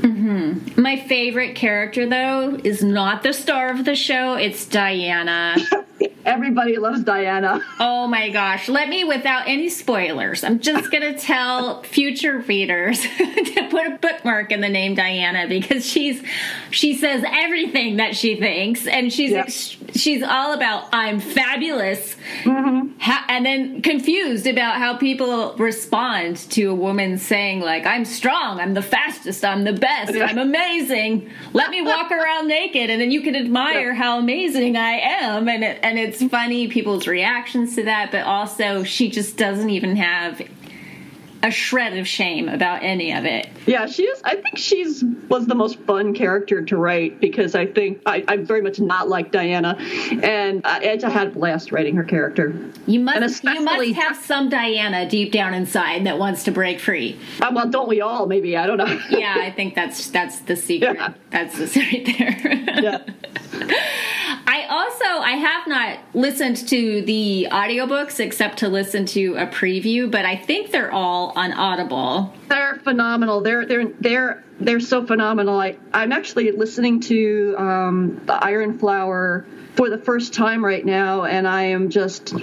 Mm-hmm. My favorite character, though, is not the star of the show. It's Diana. Everybody loves Diana. Oh my gosh. Let me, without any spoilers, I'm just going to tell future readers to put a bookmark in the name Diana because she's, she says everything that she thinks and she's, yep. she's all about, I'm fabulous. Mm-hmm. And then confused about how people respond to a woman saying, like, I'm strong, I'm the fastest, I'm the best, I'm amazing. Let me walk around naked and then you can admire how amazing I am. And it, and it's funny people's reactions to that, but also she just doesn't even have a shred of shame about any of it. Yeah, she is. I think she's was the most fun character to write because I think I, am very much not like Diana, and I, I had a blast writing her character. You must, you must have some Diana deep down inside that wants to break free. Uh, well, don't we all? Maybe I don't know. yeah, I think that's that's the secret. Yeah. That's the secret there. yeah. I also I have not listened to the audiobooks except to listen to a preview, but I think they're all on Audible. They're phenomenal. They're they're they're they're so phenomenal. I I'm actually listening to um, the Iron Flower for the first time right now, and I am just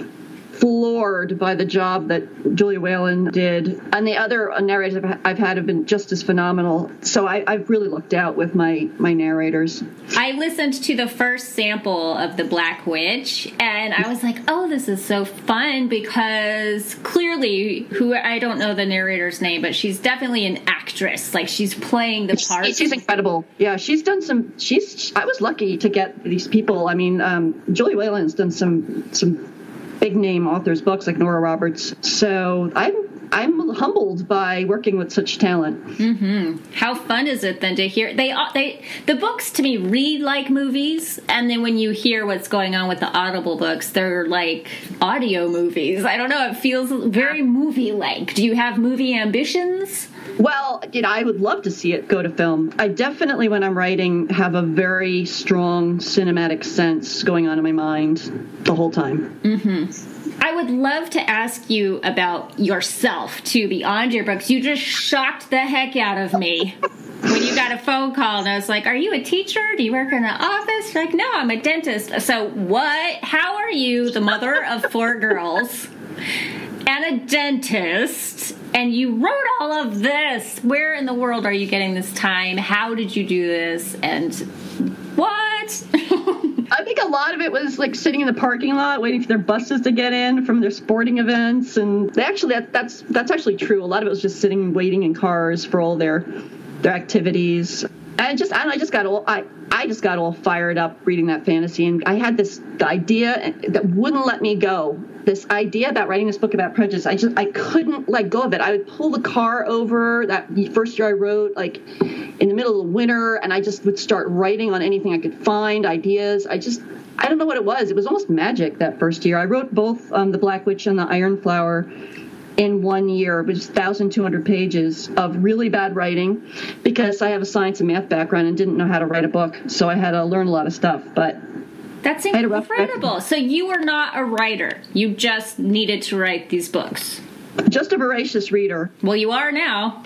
floored by the job that Julia Whelan did. And the other narrators I've had have been just as phenomenal. So I, have really looked out with my, my narrators. I listened to the first sample of The Black Witch and I was like, oh, this is so fun because clearly, who I don't know the narrator's name, but she's definitely an actress. Like she's playing the part. She's incredible. Yeah, she's done some. She's. I was lucky to get these people. I mean, um, Julia Whelan's done some some big name authors' books like Nora Roberts. So I'm I'm humbled by working with such talent. Mm-hmm. How fun is it then to hear they they the books to me read like movies, and then when you hear what's going on with the Audible books, they're like audio movies. I don't know. It feels very movie like. Do you have movie ambitions? Well, you know, I would love to see it go to film. I definitely, when I'm writing, have a very strong cinematic sense going on in my mind the whole time. Mm-hmm. I would love to ask you about yourself too, beyond your books. You just shocked the heck out of me. when you got a phone call and I was like, "Are you a teacher? Do you work in an office?" You're like, "No, I'm a dentist." So what? How are you, the mother of four girls, and a dentist, and you wrote all of this. Where in the world are you getting this time? How did you do this? And what? Think a lot of it was like sitting in the parking lot waiting for their buses to get in from their sporting events, and they actually that, that's that's actually true. A lot of it was just sitting waiting in cars for all their their activities. And just I, I just got all I I just got all fired up reading that fantasy, and I had this idea that wouldn't let me go. This idea about writing this book about prejudice, I just I couldn't let go of it. I would pull the car over that first year I wrote, like in the middle of the winter, and I just would start writing on anything I could find, ideas. I just I don't know what it was. It was almost magic that first year. I wrote both um, the Black Witch and the Iron Flower in one year, which is 1,200 pages of really bad writing because I have a science and math background and didn't know how to write a book. So I had to learn a lot of stuff. But that's incredible. So you were not a writer, you just needed to write these books. Just a voracious reader. Well, you are now.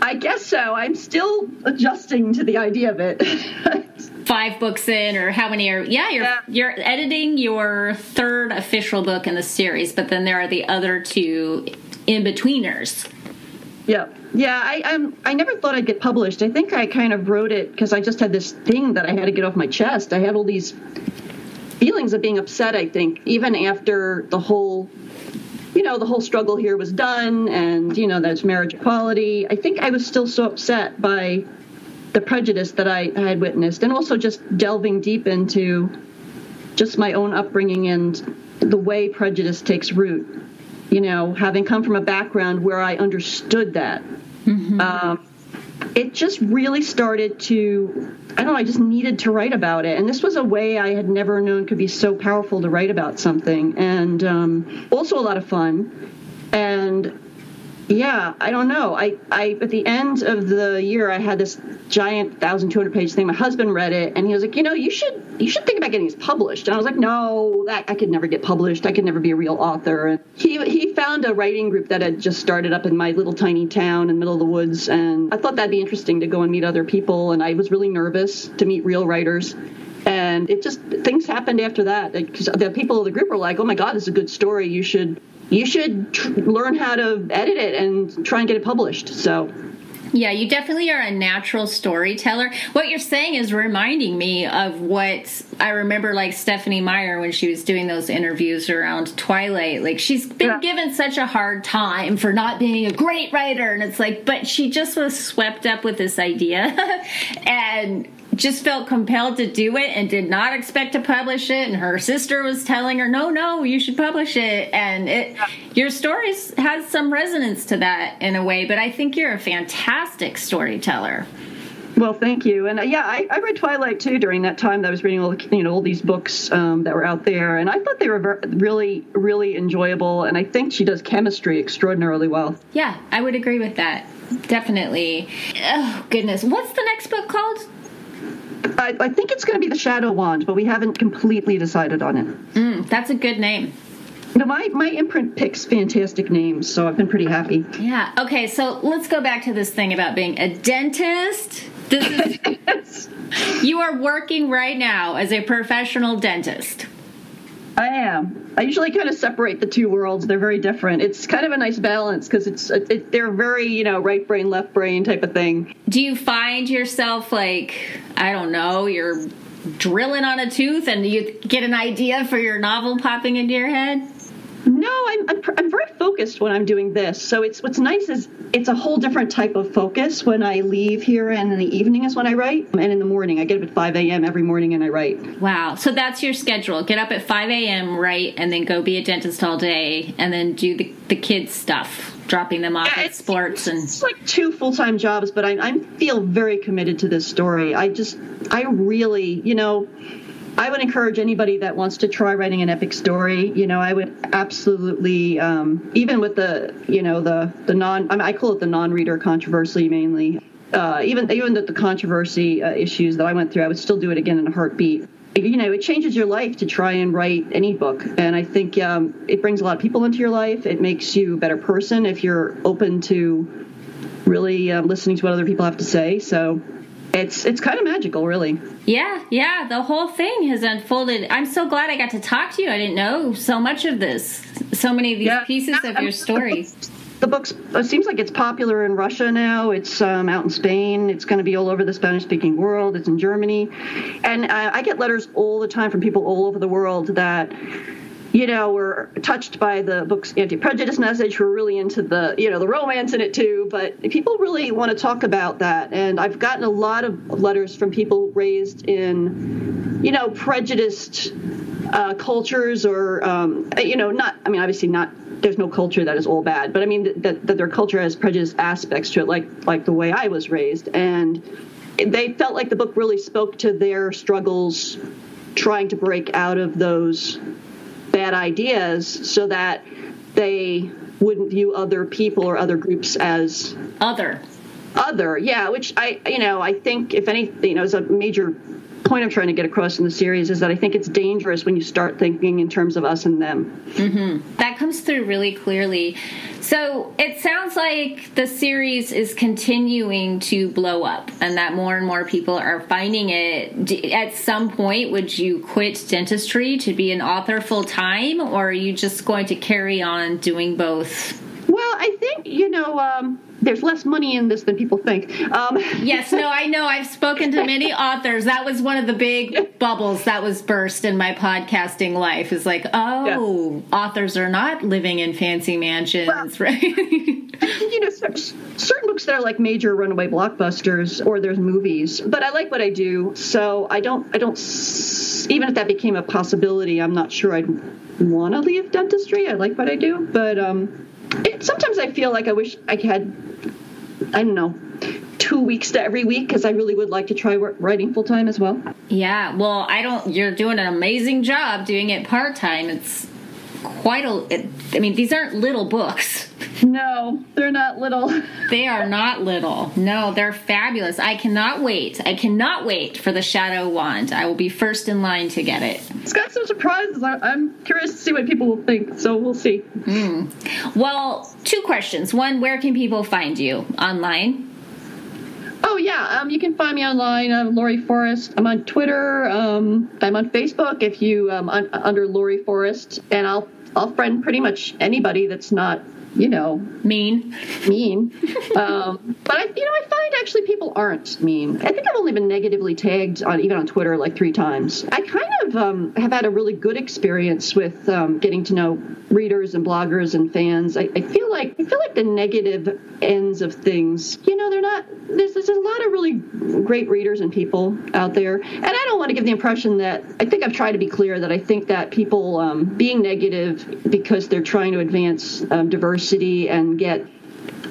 I guess so. I'm still adjusting to the idea of it. Five books in, or how many are? Yeah, you're yeah. you're editing your third official book in the series, but then there are the other two in betweeners. Yeah, yeah. I I'm, I never thought I'd get published. I think I kind of wrote it because I just had this thing that I had to get off my chest. I had all these feelings of being upset. I think even after the whole you know, the whole struggle here was done and, you know, there's marriage equality. I think I was still so upset by the prejudice that I, I had witnessed and also just delving deep into just my own upbringing and the way prejudice takes root. You know, having come from a background where I understood that. Mm-hmm. Um, it just really started to I don't know, I just needed to write about it. And this was a way I had never known could be so powerful to write about something. And um, also a lot of fun. And yeah, I don't know. I, I at the end of the year, I had this giant 1,200 page thing. My husband read it, and he was like, "You know, you should you should think about getting this published." And I was like, "No, that I could never get published. I could never be a real author." And he he found a writing group that had just started up in my little tiny town in the middle of the woods, and I thought that'd be interesting to go and meet other people. And I was really nervous to meet real writers and it just things happened after that because the people of the group were like oh my god this is a good story you should you should tr- learn how to edit it and try and get it published. So yeah, you definitely are a natural storyteller. What you're saying is reminding me of what I remember, like Stephenie Meyer when she was doing those interviews around Twilight. Like, she's been yeah. given such a hard time for not being a great writer. And it's like, but she just was swept up with this idea. and just felt compelled to do it and did not expect to publish it and her sister was telling her no no you should publish it and it your stories has some resonance to that in a way but i think you're a fantastic storyteller well, thank you. And uh, yeah, I, I, read Twilight too during that time that I was reading all you know all these books um, that were out there, and I thought they were very, really really enjoyable. And I think she does chemistry extraordinarily well. Yeah, I would agree with that. Definitely. Oh goodness, what's the next book called? I, I think it's going to be the Shadow Wand, but we haven't completely decided on it. Mm, that's a good name. No, my, my imprint picks fantastic names, so I've been pretty happy. Yeah. Okay, so let's go back to this thing about being a dentist. This is you are working right now as a professional dentist. I am. I usually kind of separate the two worlds. They're very different. It's kind of a nice balance because it's it, they're very you know right brain left brain type of thing. Do you find yourself like I don't know you're drilling on a tooth and you get an idea for your novel popping into your head? I'm, I'm, I'm very focused when I'm doing this. So it's what's nice is it's a whole different type of focus when I leave here, and in the evening is when I write, and in the morning I get up at 5 a.m. every morning and I write. Wow, so that's your schedule: get up at 5 a.m., write, and then go be a dentist all day, and then do the the kids stuff dropping them off yeah, at sports and it's like two full-time jobs but I, I feel very committed to this story i just i really you know I would encourage anybody that wants to try writing an epic story. You know, I would absolutely, um, even with the, you know, the the non, I, mean, I call it the non-reader controversy mainly. Uh, even even the, the controversy uh, issues that I went through, I would still do it again in a heartbeat. You know, it changes your life to try and write any book, and I think um, it brings a lot of people into your life. It makes you a better person if you're open to really uh, listening to what other people have to say. So it's it's kind of magical, really. Yeah, yeah. The whole thing has unfolded. I'm so glad I got to talk to you. I didn't know so much of this, so many of these yeah. pieces of your story. The book's it seems like it's popular in Russia now. It's um, out in Spain. It's going to be all over the Spanish-speaking world. It's in Germany, and uh, I get letters all the time from people all over the world that you know, were touched by the book's anti-prejudice message, who are really into the, you know, the romance in it too. But people really want to talk about that, and I've gotten a lot of letters from people raised in, you know, prejudiced uh, cultures, or um, you know, not. I mean, obviously not. There's no culture that is all bad, but I mean that, that their culture has prejudiced aspects to it, like like the way I was raised, and they felt like the book really spoke to their struggles trying to break out of those bad ideas so that they wouldn't view other people or other groups as other. other. Yeah which i you know i think if anything you know is a major point I'm trying to get across in the series is that I think it's dangerous when you start thinking in terms of us and them. Mm-hmm. That comes through really clearly. So it sounds like the series is continuing to blow up and that more and more people are finding it. At some point, would you quit dentistry to be an author full time, or are you just going to carry on doing both? Well, I think, you know, um, there's less money in this than people think. Um, yes, no, I know. I've spoken to many authors. That was one of the big bubbles that was burst in my podcasting life. Is like, oh, yeah. authors are not living in fancy mansions, well, right? you know, certain books that are like major runaway blockbusters, or there's movies. But I like what I do, so I don't. I don't. Even if that became a possibility, I'm not sure I'd want to leave dentistry. I like what I do, but um, sometimes I feel like I wish I had I don't know, two weeks to every week because I really would like to try writing full time as well. Yeah, well, I don't. You're doing an amazing job doing it part time. It's quite a. I mean, these aren't little books. No, they're not little. they are not little. No, they're fabulous. I cannot wait. I cannot wait for the Shadow Wand. I will be first in line to get it. It's got some surprises. I'm curious to see what people will think, so we'll see. Mm. Well, two questions. One, where can people find you online? Oh yeah, um, you can find me online. I'm Laurie Forest. I'm on Twitter. Um, I'm on Facebook. If you um, under Laurie Forest, and I'll I'll friend pretty much anybody that's not you know, mean, mean. um, but I, you know, I find actually people aren't mean. I think I've only been negatively tagged on even on Twitter like three times. I kind of um, have had a really good experience with um, getting to know readers and bloggers and fans. I, I, feel like I feel like the negative ends of things. You know, they're not. There's, there's a lot of really great readers and people out there, and I don't want to give the impression that I think I've tried to be clear that I think that people um, being negative because they're trying to advance um, diversity and get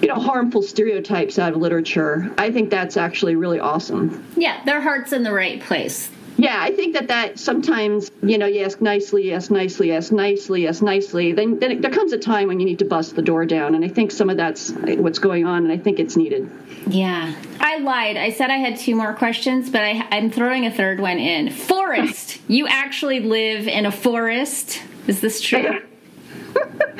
you know harmful stereotypes out of literature i think that's actually really awesome yeah their heart's in the right place yeah, I think that that sometimes, you know, you ask nicely, yes, nicely, yes, nicely, yes, nicely. Then, then it, there comes a time when you need to bust the door down, and I think some of that's what's going on, and I think it's needed. Yeah, I lied. I said I had two more questions, but I, I'm throwing a third one in. Forest. you actually live in a forest. Is this true?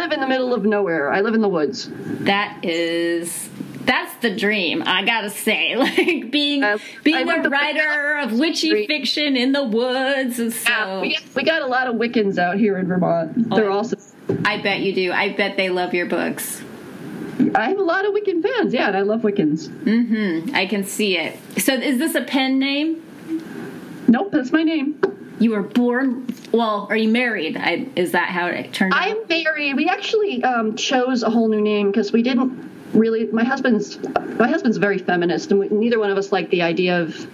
I live in the middle of nowhere. I live in the woods. That is that's the dream. I gotta say, like being uh, being a writer of witchy fiction in the woods. And so yeah, we, we, got a lot of Wiccans out here in Vermont. Oh, They're awesome. I bet you do. I bet they love your books. I have a lot of Wiccan fans. Yeah, and I love Wiccans. Mm-hmm. I can see it. So, is this a pen name? Nope, that's my name. You were born. Well, are you married? I, is that how it turned out? I'm married. We actually um, chose a whole new name because we didn't really my husband's my husband's very feminist, and we, neither one of us liked the idea of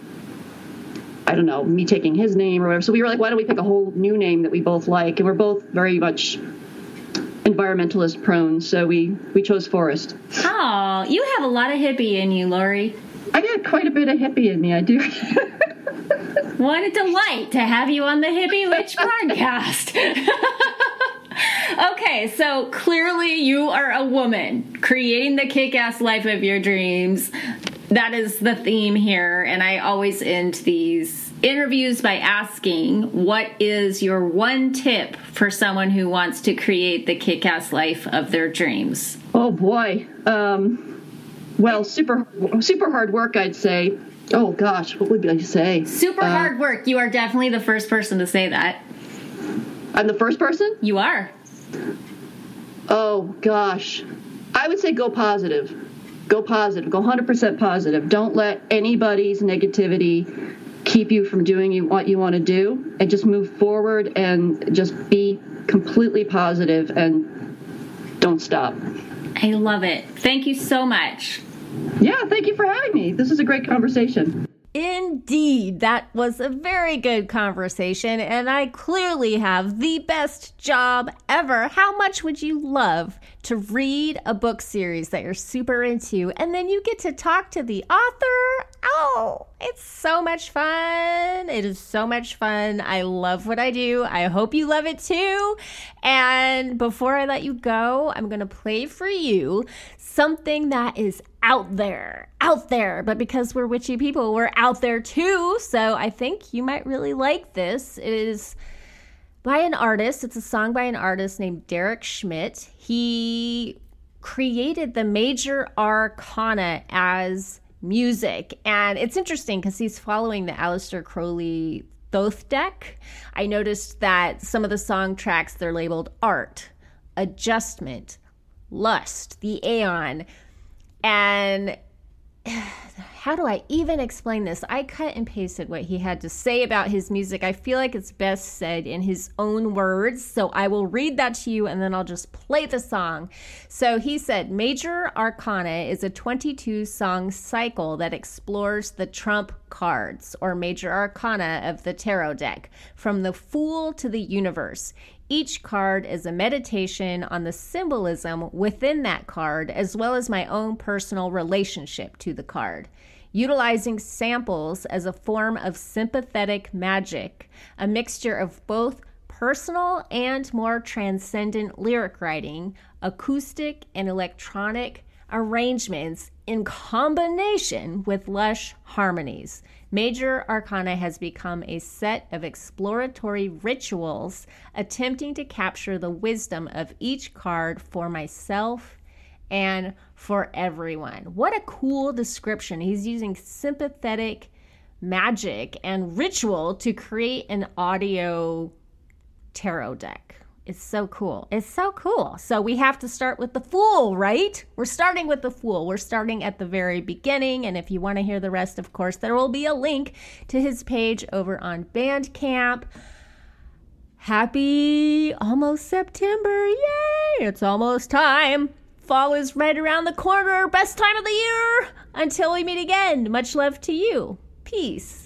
I don't know me taking his name or whatever. So we were like, why don't we pick a whole new name that we both like? And we're both very much environmentalist prone, so we we chose Forest. Oh, you have a lot of hippie in you, Laurie. I got quite a bit of hippie in me. I do. what a delight to have you on the Hippie Witch podcast. okay, so clearly you are a woman creating the kick ass life of your dreams. That is the theme here, and I always end these interviews by asking what is your one tip for someone who wants to create the kick ass life of their dreams? Oh boy. Um, well, super super hard work, I'd say. Oh gosh, what would I say? Super uh, hard work. You are definitely the first person to say that. I'm the first person? You are. Oh gosh. I would say go positive. Go positive. Go 100% positive. Don't let anybody's negativity keep you from doing what you want to do and just move forward and just be completely positive and don't stop. I love it. Thank you so much. Yeah, thank you for having me. This is a great conversation. Indeed, that was a very good conversation, and I clearly have the best job ever. How much would you love to read a book series that you're super into, and then you get to talk to the author? Oh, it's so much fun. It is so much fun. I love what I do. I hope you love it too. And before I let you go, I'm going to play for you something that is out there, out there. But because we're witchy people, we're out there too. So I think you might really like this. It is by an artist. It's a song by an artist named Derek Schmidt. He created the major arcana as music. And it's interesting because he's following the Aleister Crowley Thoth deck. I noticed that some of the song tracks, they're labeled art, adjustment, lust, the aeon. And how do I even explain this? I cut and pasted what he had to say about his music. I feel like it's best said in his own words. So I will read that to you and then I'll just play the song. So he said Major Arcana is a 22 song cycle that explores the trump cards or major arcana of the tarot deck from the Fool to the universe. Each card is a meditation on the symbolism within that card, as well as my own personal relationship to the card. Utilizing samples as a form of sympathetic magic, a mixture of both personal and more transcendent lyric writing, acoustic and electronic arrangements in combination with lush harmonies. Major Arcana has become a set of exploratory rituals attempting to capture the wisdom of each card for myself and for everyone. What a cool description. He's using sympathetic magic and ritual to create an audio tarot deck. It's so cool. It's so cool. So we have to start with the fool, right? We're starting with the fool. We're starting at the very beginning. And if you want to hear the rest, of course, there will be a link to his page over on Bandcamp. Happy almost September. Yay! It's almost time. Fall is right around the corner. Best time of the year. Until we meet again, much love to you. Peace.